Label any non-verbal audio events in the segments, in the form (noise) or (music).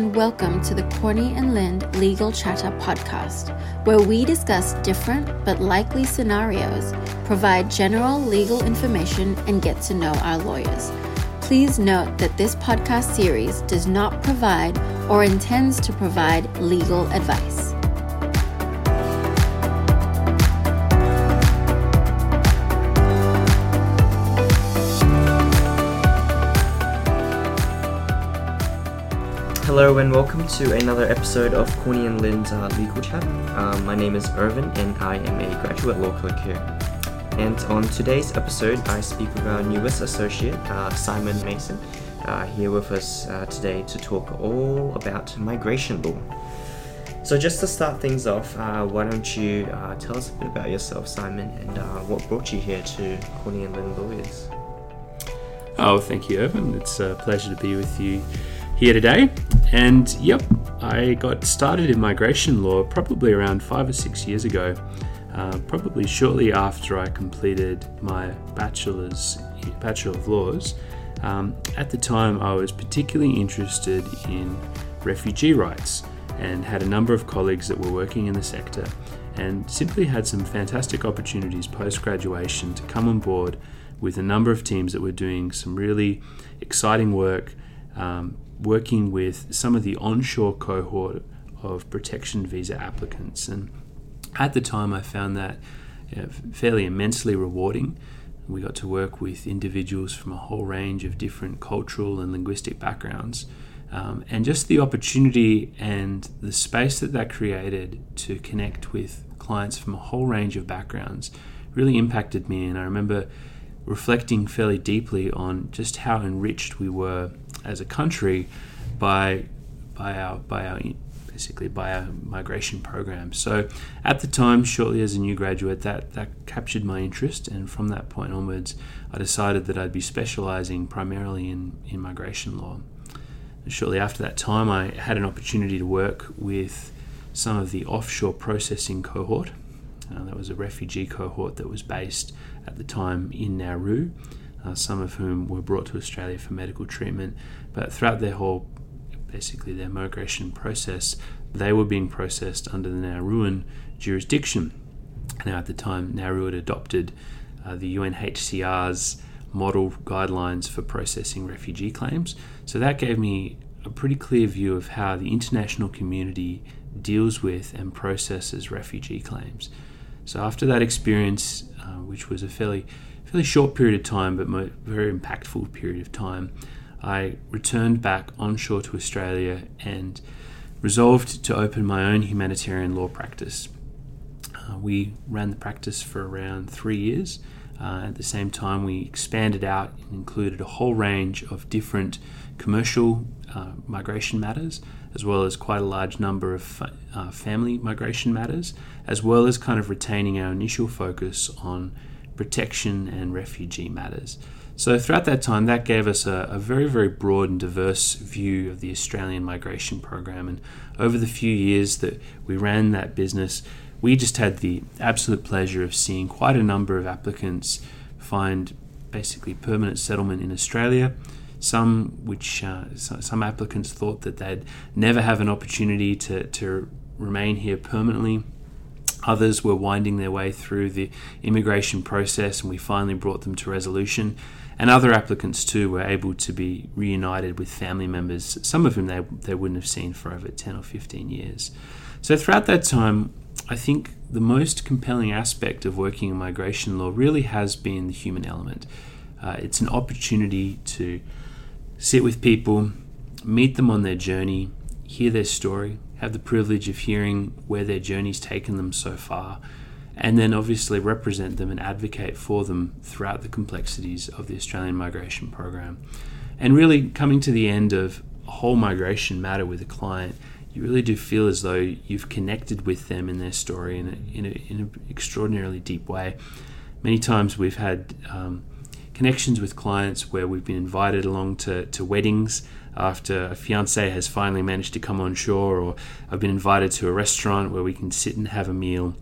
and welcome to the Corney and Lind Legal Chatter podcast, where we discuss different but likely scenarios, provide general legal information, and get to know our lawyers. Please note that this podcast series does not provide or intends to provide legal advice. Hello and welcome to another episode of Corney and Lind's uh, Legal Chat. Um, my name is Irvin and I am a graduate law clerk here. And on today's episode, I speak with our newest associate, uh, Simon Mason, uh, here with us uh, today to talk all about migration law. So, just to start things off, uh, why don't you uh, tell us a bit about yourself, Simon, and what brought you here to Corney and Lind Lawyers? Oh, thank you, Irvin. It's a pleasure to be with you here today. And yep, I got started in migration law probably around five or six years ago, uh, probably shortly after I completed my bachelor's Bachelor of Laws. Um, at the time, I was particularly interested in refugee rights and had a number of colleagues that were working in the sector and simply had some fantastic opportunities post graduation to come on board with a number of teams that were doing some really exciting work, um, working with some of the onshore cohort of protection visa applicants. And at the time, I found that you know, fairly immensely rewarding. We got to work with individuals from a whole range of different cultural and linguistic backgrounds. Um, and just the opportunity and the space that that created to connect with clients from a whole range of backgrounds really impacted me. And I remember reflecting fairly deeply on just how enriched we were as a country by by our by our basically by our migration program. So at the time, shortly as a new graduate, that that captured my interest, and from that point onwards, I decided that I'd be specialising primarily in in migration law. And shortly after that time, I had an opportunity to work with some of the offshore processing cohort. Uh, that was a refugee cohort that was based at the time in Nauru uh, some of whom were brought to Australia for medical treatment. But throughout their whole, basically their migration process, they were being processed under the Nauruan jurisdiction. Now, at the time, Nauru had adopted uh, the UNHCR's model guidelines for processing refugee claims. So that gave me a pretty clear view of how the international community deals with and processes refugee claims. So after that experience, uh, which was a fairly fairly short period of time, but a very impactful period of time, I returned back onshore to Australia and resolved to open my own humanitarian law practice. Uh, we ran the practice for around three years. Uh, at the same time, we expanded out and included a whole range of different commercial uh, migration matters, as well as quite a large number of uh, family migration matters, as well as kind of retaining our initial focus on protection, and refugee matters. So, throughout that time, that gave us a, a, very, very broad and diverse view of the Australian migration program. And over the few years that we ran that business, we just had the absolute pleasure of seeing quite a number of applicants find basically permanent settlement in Australia. Some which uh, some applicants thought that they'd never have an opportunity to, to remain here permanently Others were winding their way through the immigration process, and we finally brought them to resolution. And other applicants, too, were able to be reunited with family members, some of whom they, they wouldn't have seen for over 10 or 15 years. So, throughout that time, I think the most compelling aspect of working in migration law really has been the human element. Uh, it's an opportunity to sit with people, meet them on their journey, hear their story, have the privilege of hearing where their journey's taken them so far, and then obviously represent them and advocate for them throughout the complexities of the Australian migration program. And really coming to the end of a whole migration matter with a client, you really do feel as though you've connected with them in their story in, in, a, in an extraordinarily deep way. Many times we've had um, connections with clients where we've been invited along to, to weddings after a fiance has finally managed to come on shore, or I've been invited to a restaurant where we can sit and have a meal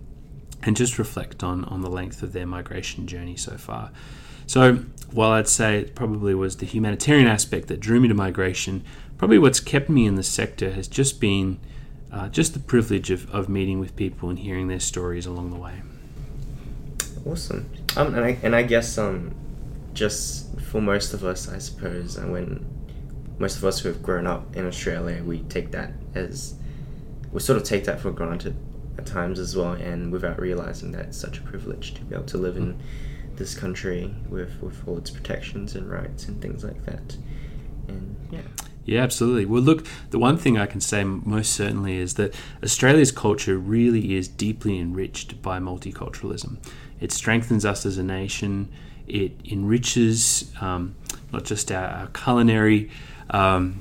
and just reflect on, on the length of their migration journey so far. So, while I'd say it probably was the humanitarian aspect that drew me to migration, probably what's kept me in the sector has just been uh, just the privilege of, of meeting with people and hearing their stories along the way. Awesome. Um, and I and I guess um, just for most of us, I suppose, and when most of us who have grown up in Australia, we take that as we sort of take that for granted at times as well, and without realizing that it's such a privilege to be able to live in this country with with all its protections and rights and things like that. And yeah. Yeah, absolutely. Well, look, the one thing I can say most certainly is that Australia's culture really is deeply enriched by multiculturalism. It strengthens us as a nation. It enriches um, not just our, our culinary um,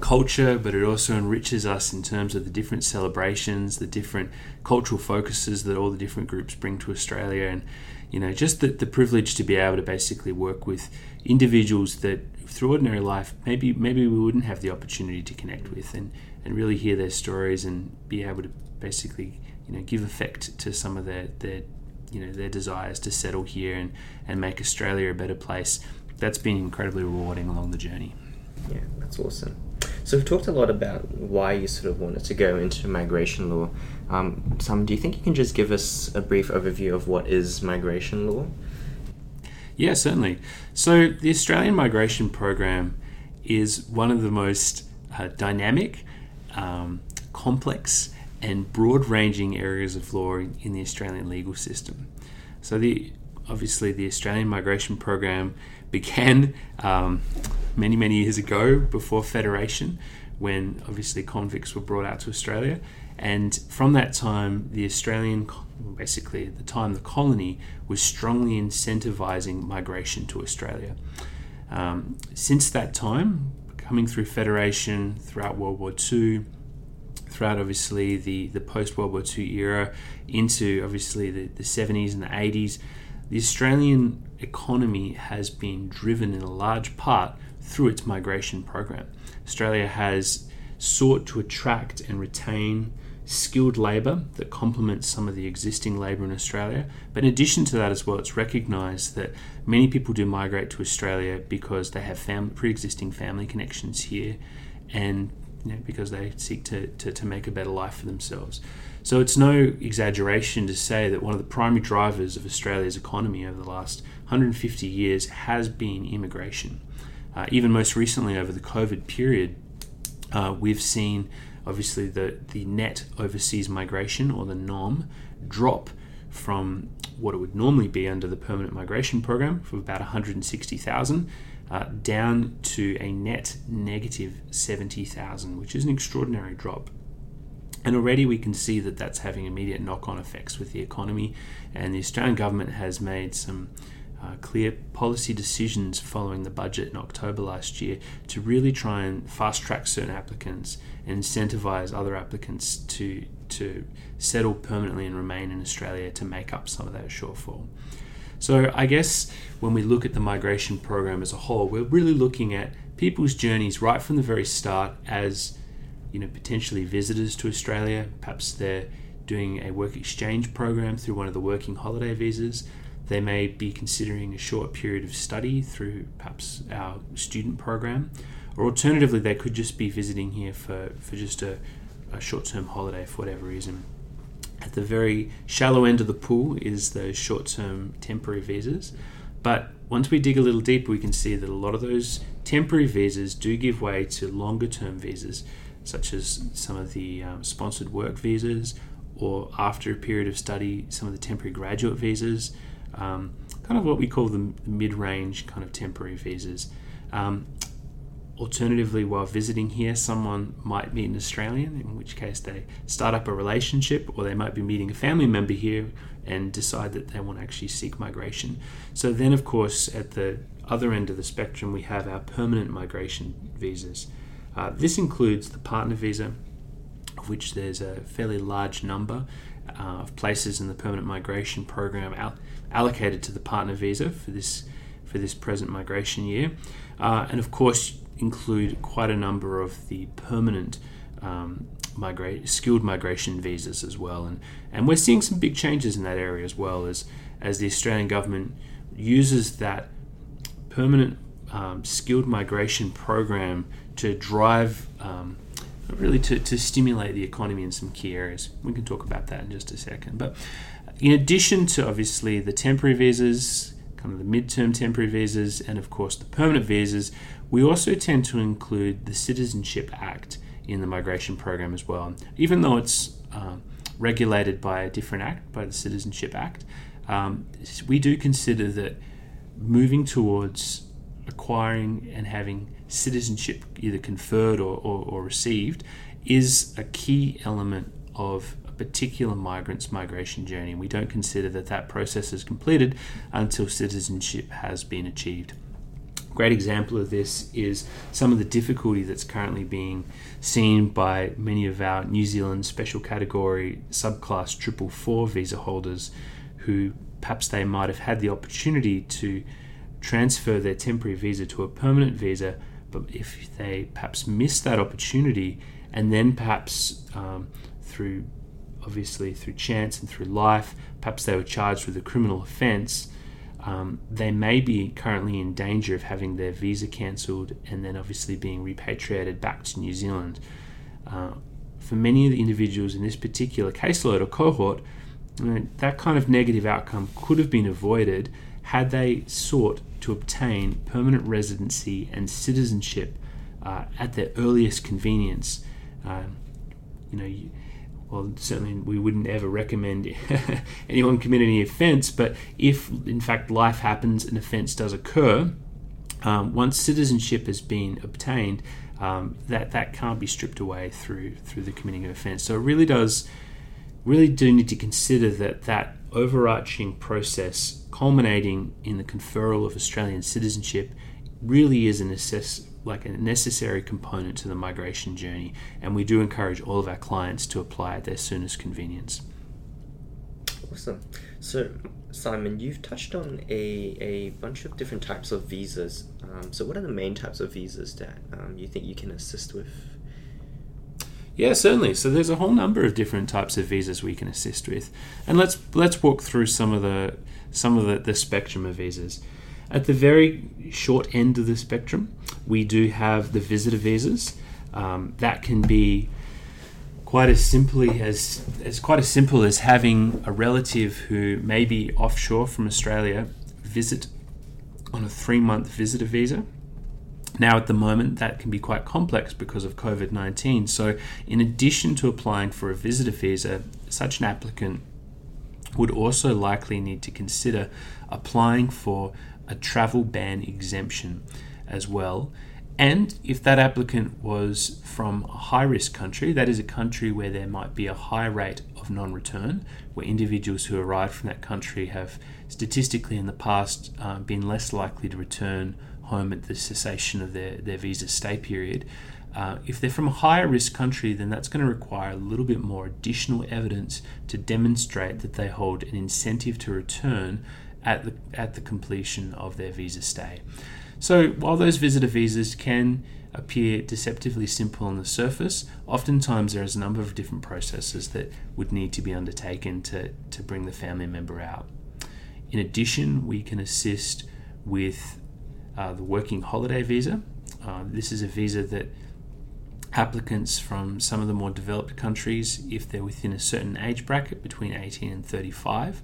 culture, but it also enriches us in terms of the different celebrations, the different cultural focuses that all the different groups bring to Australia, and you know, just the, the privilege to be able to basically work with individuals that through ordinary life maybe maybe we wouldn't have the opportunity to connect with and, and really hear their stories and be able to basically you know give effect to some of their, their you know their desires to settle here and, and make Australia a better place. That's been incredibly rewarding along the journey. Yeah, that's awesome. So we've talked a lot about why you sort of wanted to go into migration law. Um, Sam, do you think you can just give us a brief overview of what is migration law? Yeah, certainly. So the Australian Migration Program is one of the most uh, dynamic, um, complex, and broad-ranging areas of law in the Australian legal system. So the obviously the Australian Migration Program began um, many many years ago before federation, when obviously convicts were brought out to Australia, and from that time the Australian basically at the time the colony was strongly incentivizing migration to Australia. Um, since that time, coming through Federation, throughout World War II, throughout obviously the, the post World War II era, into obviously the, the 70s and the 80s, the Australian economy has been driven in a large part through its migration program. Australia has sought to attract and retain skilled labour that complements some of the existing labour in Australia. But in addition to that, as well, it's recognised that many people do migrate to Australia because they have fam- pre existing family connections here and you know, because they seek to, to, to make a better life for themselves. So it's no exaggeration to say that one of the primary drivers of Australia's economy over the last 150 years has been immigration. Uh, even most recently, over the COVID period, uh, we've seen obviously the, the net overseas migration or the NOM drop from what it would normally be under the permanent migration program of about 160,000 uh, down to a net negative 70,000, which is an extraordinary drop. And already we can see that that's having immediate knock on effects with the economy, and the Australian government has made some uh, clear policy decisions following the budget in October last year to really try and fast track certain applicants and incentivize other applicants to to settle permanently and remain in Australia to make up some of that shortfall. So I guess when we look at the migration program as a whole, we're really looking at people's journeys right from the very start as you know potentially visitors to Australia. Perhaps they're doing a work exchange program through one of the working holiday visas. They may be considering a short period of study through perhaps our student program, or alternatively, they could just be visiting here for, for just a, a short term holiday for whatever reason. At the very shallow end of the pool is those short term temporary visas. But once we dig a little deeper, we can see that a lot of those temporary visas do give way to longer term visas, such as some of the um, sponsored work visas, or after a period of study, some of the temporary graduate visas um, kind of what we call the mid-range kind of temporary visas. Um, alternatively, while visiting here, someone might meet an Australian, in which case they start up a relationship, or they might be meeting a family member here and decide that they want to actually seek migration. So then, of course, at the other end of the spectrum, we have our permanent migration visas. Uh, this includes the partner visa, of which there's a fairly large number uh, of places in the permanent migration program out allocated to the partner visa for this for this present migration year, uh, and of course include quite a number of the permanent um, migrate skilled migration visas as well, and and we're seeing some big changes in that area as well as as the Australian government uses that permanent um, skilled migration program to drive um, really to, to stimulate the economy in some key areas. We can talk about that in just a second. But in addition to obviously the temporary visas, kind of the midterm temporary visas, and of course the permanent visas, we also tend to include the Citizenship Act in the migration program as well. Even though it's um, regulated by a different act, by the Citizenship Act, um, we do consider that moving towards acquiring and having citizenship either conferred or, or, or received is a key element of particular migrant's migration journey. We don't consider that that process is completed until citizenship has been achieved. Great example of this is some of the difficulty that's currently being seen by many of our New Zealand special category subclass triple four visa holders who perhaps they might have had the opportunity to transfer their temporary visa to a permanent visa, but if they perhaps miss that opportunity and then perhaps um, through obviously through chance and through life, perhaps they were charged with a criminal offence, um, they may be currently in danger of having their visa cancelled and then obviously being repatriated back to New Zealand. Uh, for many of the individuals in this particular caseload or cohort, you know, that kind of negative outcome could have been avoided had they sought to obtain permanent residency and citizenship uh, at their earliest convenience. Uh, you know, well, certainly we wouldn't ever recommend (laughs) anyone commit any offence, but if in fact life happens, an offence does occur, um, once citizenship has been obtained, um, that that can't be stripped away through through the committing of offence. So it really does, really do need to consider that that overarching process culminating in the conferral of Australian citizenship really is a necess- like a necessary component to the migration journey, and we do encourage all of our clients to apply at their soonest convenience. Awesome. So, Simon, you've touched on a, a bunch of different types of visas. Um, so, what are the main types of visas that um, you think you can assist with? Yeah, certainly. So there's a whole number of different types of visas we can assist with, and let's let's walk through some of the some of the, the spectrum of visas. At the very short end of the spectrum, we do have the visitor visas. Um, that can be quite as simply as as quite as simple as having a relative who may be offshore from Australia visit on a three month visitor visa now, at the moment, that can be quite complex because of COVID 19. So, in addition to applying for a visitor visa, such an applicant would also likely need to consider applying for a travel ban exemption as well. And if that applicant was from a high risk country, that is a country where there might be a high rate of non return, where individuals who arrive from that country have statistically in the past uh, been less likely to return home at the cessation of their, their visa stay period. Uh, if they're from a higher risk country, then that's going to require a little bit more additional evidence to demonstrate that they hold an incentive to return at the, at the completion of their visa stay. So, while those visitor visas can appear deceptively simple on the surface, oftentimes there is a number of different processes that would need to be undertaken to, to bring the family member out. In addition, we can assist with uh, the working holiday visa. Uh, this is a visa that applicants from some of the more developed countries, if they're within a certain age bracket between 18 and 35,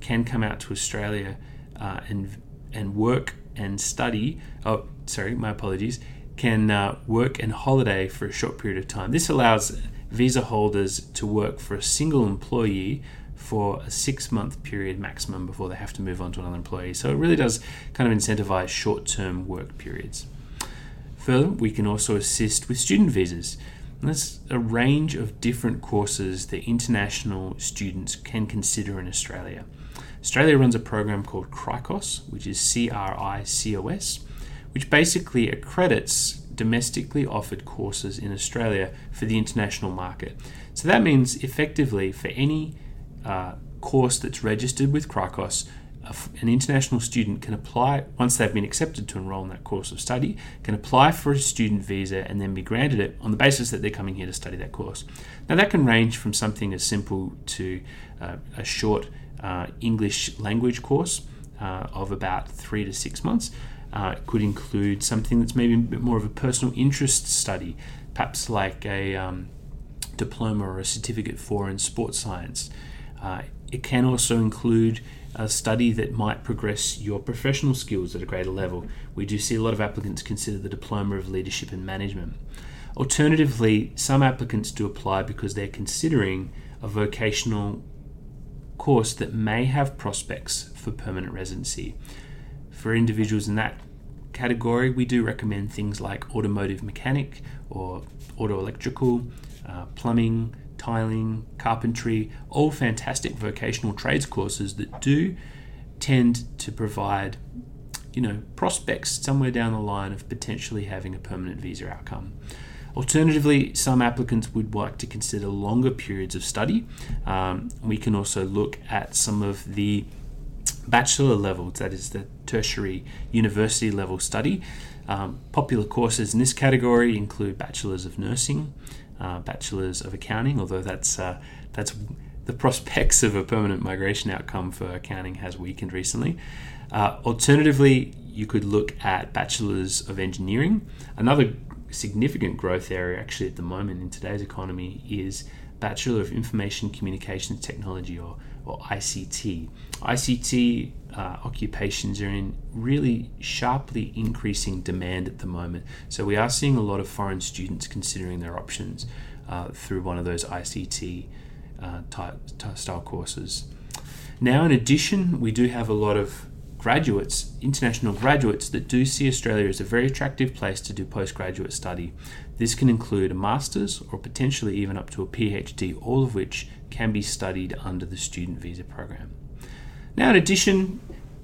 can come out to Australia uh, and and work and study. Oh, sorry, my apologies. Can uh, work and holiday for a short period of time. This allows visa holders to work for a single employee for a six month period maximum before they have to move on to another employee. So it really does kind of incentivize short term work periods. Further, we can also assist with student visas. That's a range of different courses that international students can consider in Australia. Australia runs a program called CRICOS, which is C R I C O S, which basically accredits domestically offered courses in Australia for the international market. So that means effectively for any uh, course that's registered with CRICOS, an international student can apply once they've been accepted to enrol in that course of study can apply for a student visa and then be granted it on the basis that they're coming here to study that course now that can range from something as simple to uh, a short uh, english language course uh, of about three to six months Uh, it could include something that's maybe a bit more of a personal interest study, perhaps like a um, diploma or a certificate for in sports science. It can also include a study that might progress your professional skills at a greater level. We do see a lot of applicants consider the Diploma of Leadership and Management. Alternatively, some applicants do apply because they're considering a vocational course that may have prospects for permanent residency. For individuals in that category, we do recommend things like automotive mechanic or auto electrical, uh, plumbing, tiling, carpentry, all fantastic vocational trades courses that do tend to provide you know prospects somewhere down the line of potentially having a permanent visa outcome. Alternatively, some applicants would like to consider longer periods of study. Um, we can also look at some of the bachelor levels, that is the tertiary university level study. Um, popular courses in this category include bachelors of nursing, uh, bachelors of accounting, although that's uh, that's the prospects of a permanent migration outcome for accounting has weakened recently. Uh, alternatively, you could look at bachelors of engineering. Another significant growth area, actually, at the moment in today's economy, is Bachelor of Information Communications Technology or, or ICT. ICT uh, occupations are in really sharply increasing demand at the moment. So we are seeing a lot of foreign students considering their options uh, through one of those ICT uh, type, type style courses. Now, in addition, we do have a lot of graduates, international graduates, that do see Australia as a very attractive place to do postgraduate study. This can include a master's or potentially even up to a PhD, all of which can be studied under the student visa program. Now, in addition,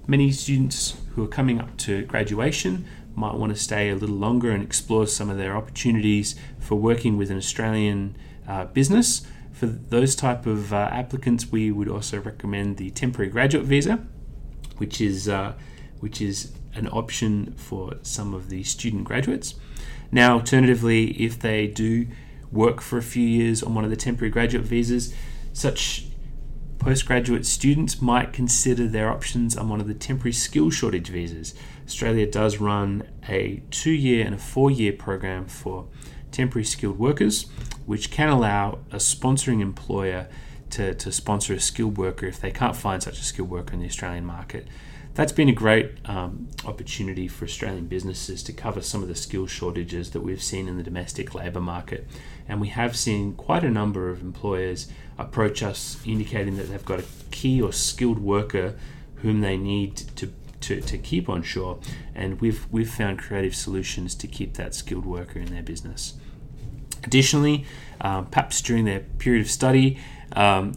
many students who are coming up to graduation might want to stay a little longer and explore some of their opportunities for working with an Australian uh, business. For those type of uh, applicants, we would also recommend the temporary graduate visa which is uh, which is an option for some of the student graduates. Now, alternatively, if they do work for a few years on one of the temporary graduate visas, such postgraduate students might consider their options on one of the temporary skill shortage visas. Australia does run a two year and a four year program for temporary skilled workers, which can allow a sponsoring employer to, to sponsor a skilled worker if they can't find such a skilled worker in the Australian market. That's been a great um, opportunity for Australian businesses to cover some of the skill shortages that we've seen in the domestic labour market. And we have seen quite a number of employers approach us indicating that they've got a key or skilled worker whom they need to to, to keep on shore, and we've we've found creative solutions to keep that skilled worker in their business. Additionally, um, perhaps during their period of study, um,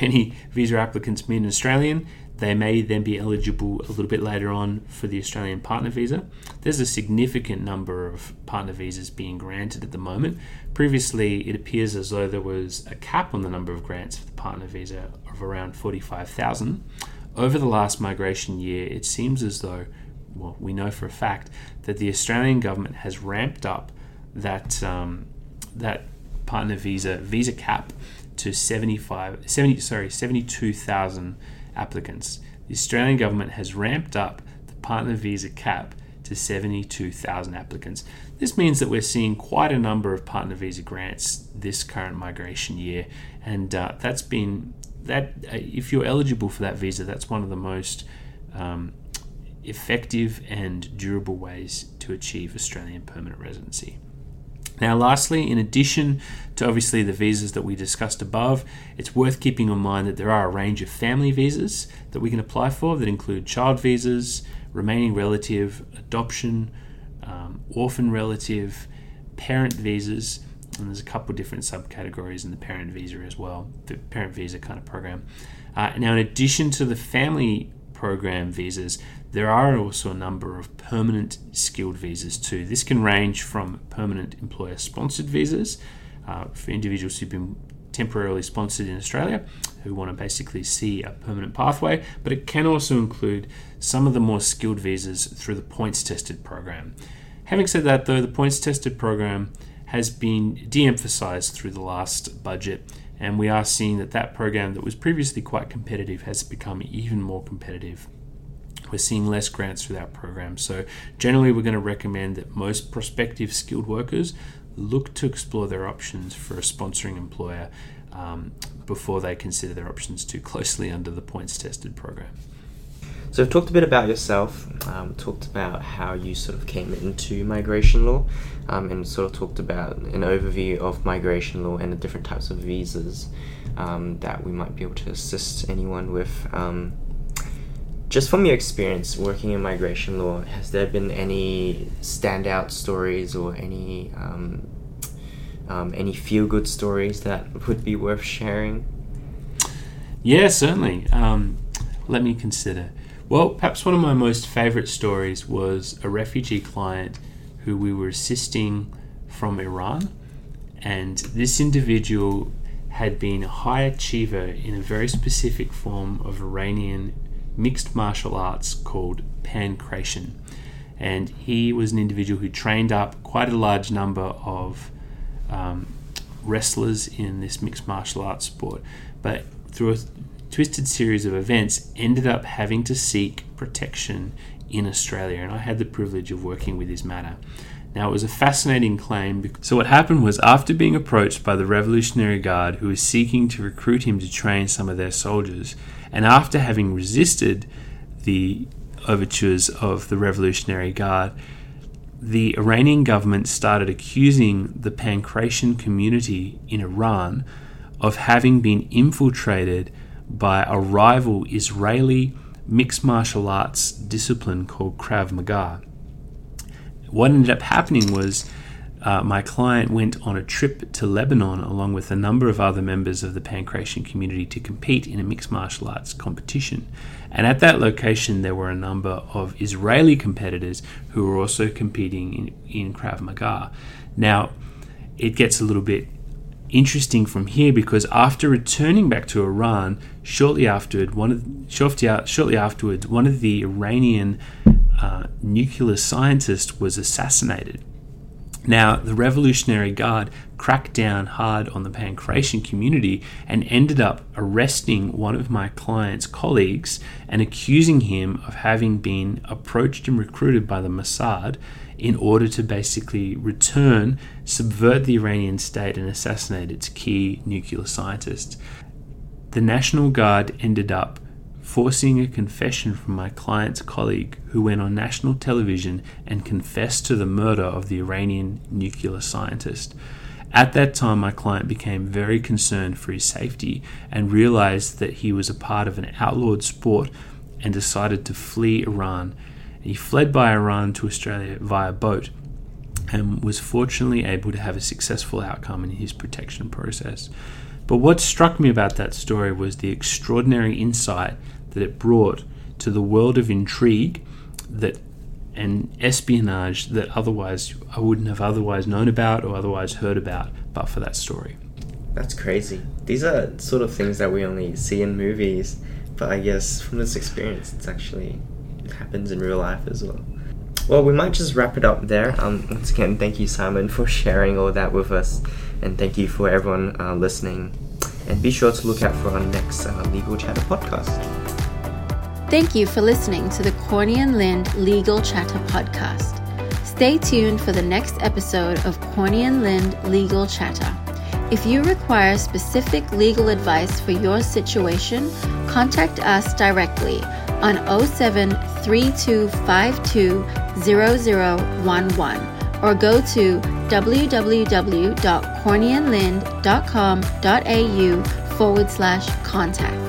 many (laughs) visa applicants meet an Australian. They may then be eligible a little bit later on for the Australian partner visa. There's a significant number of partner visas being granted at the moment. Previously, it appears as though there was a cap on the number of grants for the partner visa of around 45,000. Over the last migration year, it seems as though, well, we know for a fact that the Australian government has ramped up that um, that partner visa visa cap to 75, 70, sorry, 72,000 applicants. The Australian government has ramped up the partner visa cap to 72,000 applicants. This means that we're seeing quite a number of partner visa grants this current migration year, and uh, that's been that. Uh, if you're eligible for that visa, that's one of the most um, effective and durable ways to achieve Australian permanent residency. Now, lastly, in addition to obviously the visas that we discussed above, it's worth keeping in mind that there are a range of family visas that we can apply for that include child visas, remaining relative, adoption, um, orphan relative, parent visas, and there's a couple different subcategories in the parent visa as well, the parent visa kind of program. Uh, now, in addition to the family program visas, there are also a number of permanent skilled visas too. This can range from permanent employer sponsored visas uh, for individuals who've been temporarily sponsored in Australia who want to basically see a permanent pathway, but it can also include some of the more skilled visas through the points tested program. Having said that, though, the points tested program has been de emphasized through the last budget, and we are seeing that that program that was previously quite competitive has become even more competitive we're seeing less grants through that program. So, generally, we're going to recommend that most prospective skilled workers look to explore their options for a sponsoring employer um, before they consider their options too closely under the points tested program. So we've talked a bit about yourself, um, talked about how you sort of came into migration law, um, and sort of talked about an overview of migration law and the different types of visas um, that we might be able to assist anyone with. Um, just from your experience working in migration law, has there been any standout stories or any um, um, any feel good stories that would be worth sharing? Yeah, certainly. let me consider. Well, perhaps one of my most favourite stories was a refugee client who we were assisting from Iran. And this individual had been a high achiever in a very specific form of Iranian mixed martial arts called Pankration. And he was an individual who trained up quite a large number of um, wrestlers in this mixed martial arts sport. But through a twisted series of events, ended up having to seek protection in Australia. And I had the privilege of working with his matter. Now, it was a fascinating claim. So, what happened was, after being approached by the Revolutionary Guard, who was seeking to recruit him to train some of their soldiers, and after having resisted the overtures of the Revolutionary Guard, the Iranian government started accusing the Pankration community in Iran of having been infiltrated by a rival Israeli mixed martial arts discipline called Krav Maga. What ended up happening was uh, my client went on a trip to Lebanon along with a number of other members of the Pankration community to compete in a mixed martial arts competition. And at that location, there were a number of Israeli competitors who were also competing in, in Krav Maga. Now, it gets a little bit interesting from here because after returning back to Iran, shortly afterward, one of shortly afterwards, one of the Iranian uh, nuclear scientist was assassinated. Now, the Revolutionary Guard cracked down hard on the Pankration community and ended up arresting one of my client's colleagues and accusing him of having been approached and recruited by the Mossad in order to basically return, subvert the Iranian state, and assassinate its key nuclear scientist. The National Guard ended up forcing a confession from my client's colleague, who went on national television and confessed to the murder of the Iranian nuclear scientist. At that time, my client became very concerned for his safety and realized that he was a part of an outlawed sport and decided to flee Iran he fled by Iran to Australia via boat and was fortunately able to have a successful outcome in his protection process. But what struck me about that story was the extraordinary insight that it brought to the world of intrigue that and espionage that otherwise I wouldn't have otherwise known about or otherwise heard about but for that story. That's crazy. These are sort of things that we only see in movies, but I guess from this experience it's actually it happens in real life as well. Well, we might just wrap it up there. Um, once again, thank you, Simon, for (laughs) sharing all that with us, and thank you for everyone uh, listening. And be sure to look out for our next uh, Legal Chatter podcast. Thank you for listening to the Corney and Lind Legal Chatter podcast. Stay tuned for the next episode of Corney and Lind Legal Chatter. If you require specific legal advice for your situation, contact us directly on 07 or go to www.corneyandlind.com.au forward slash contact.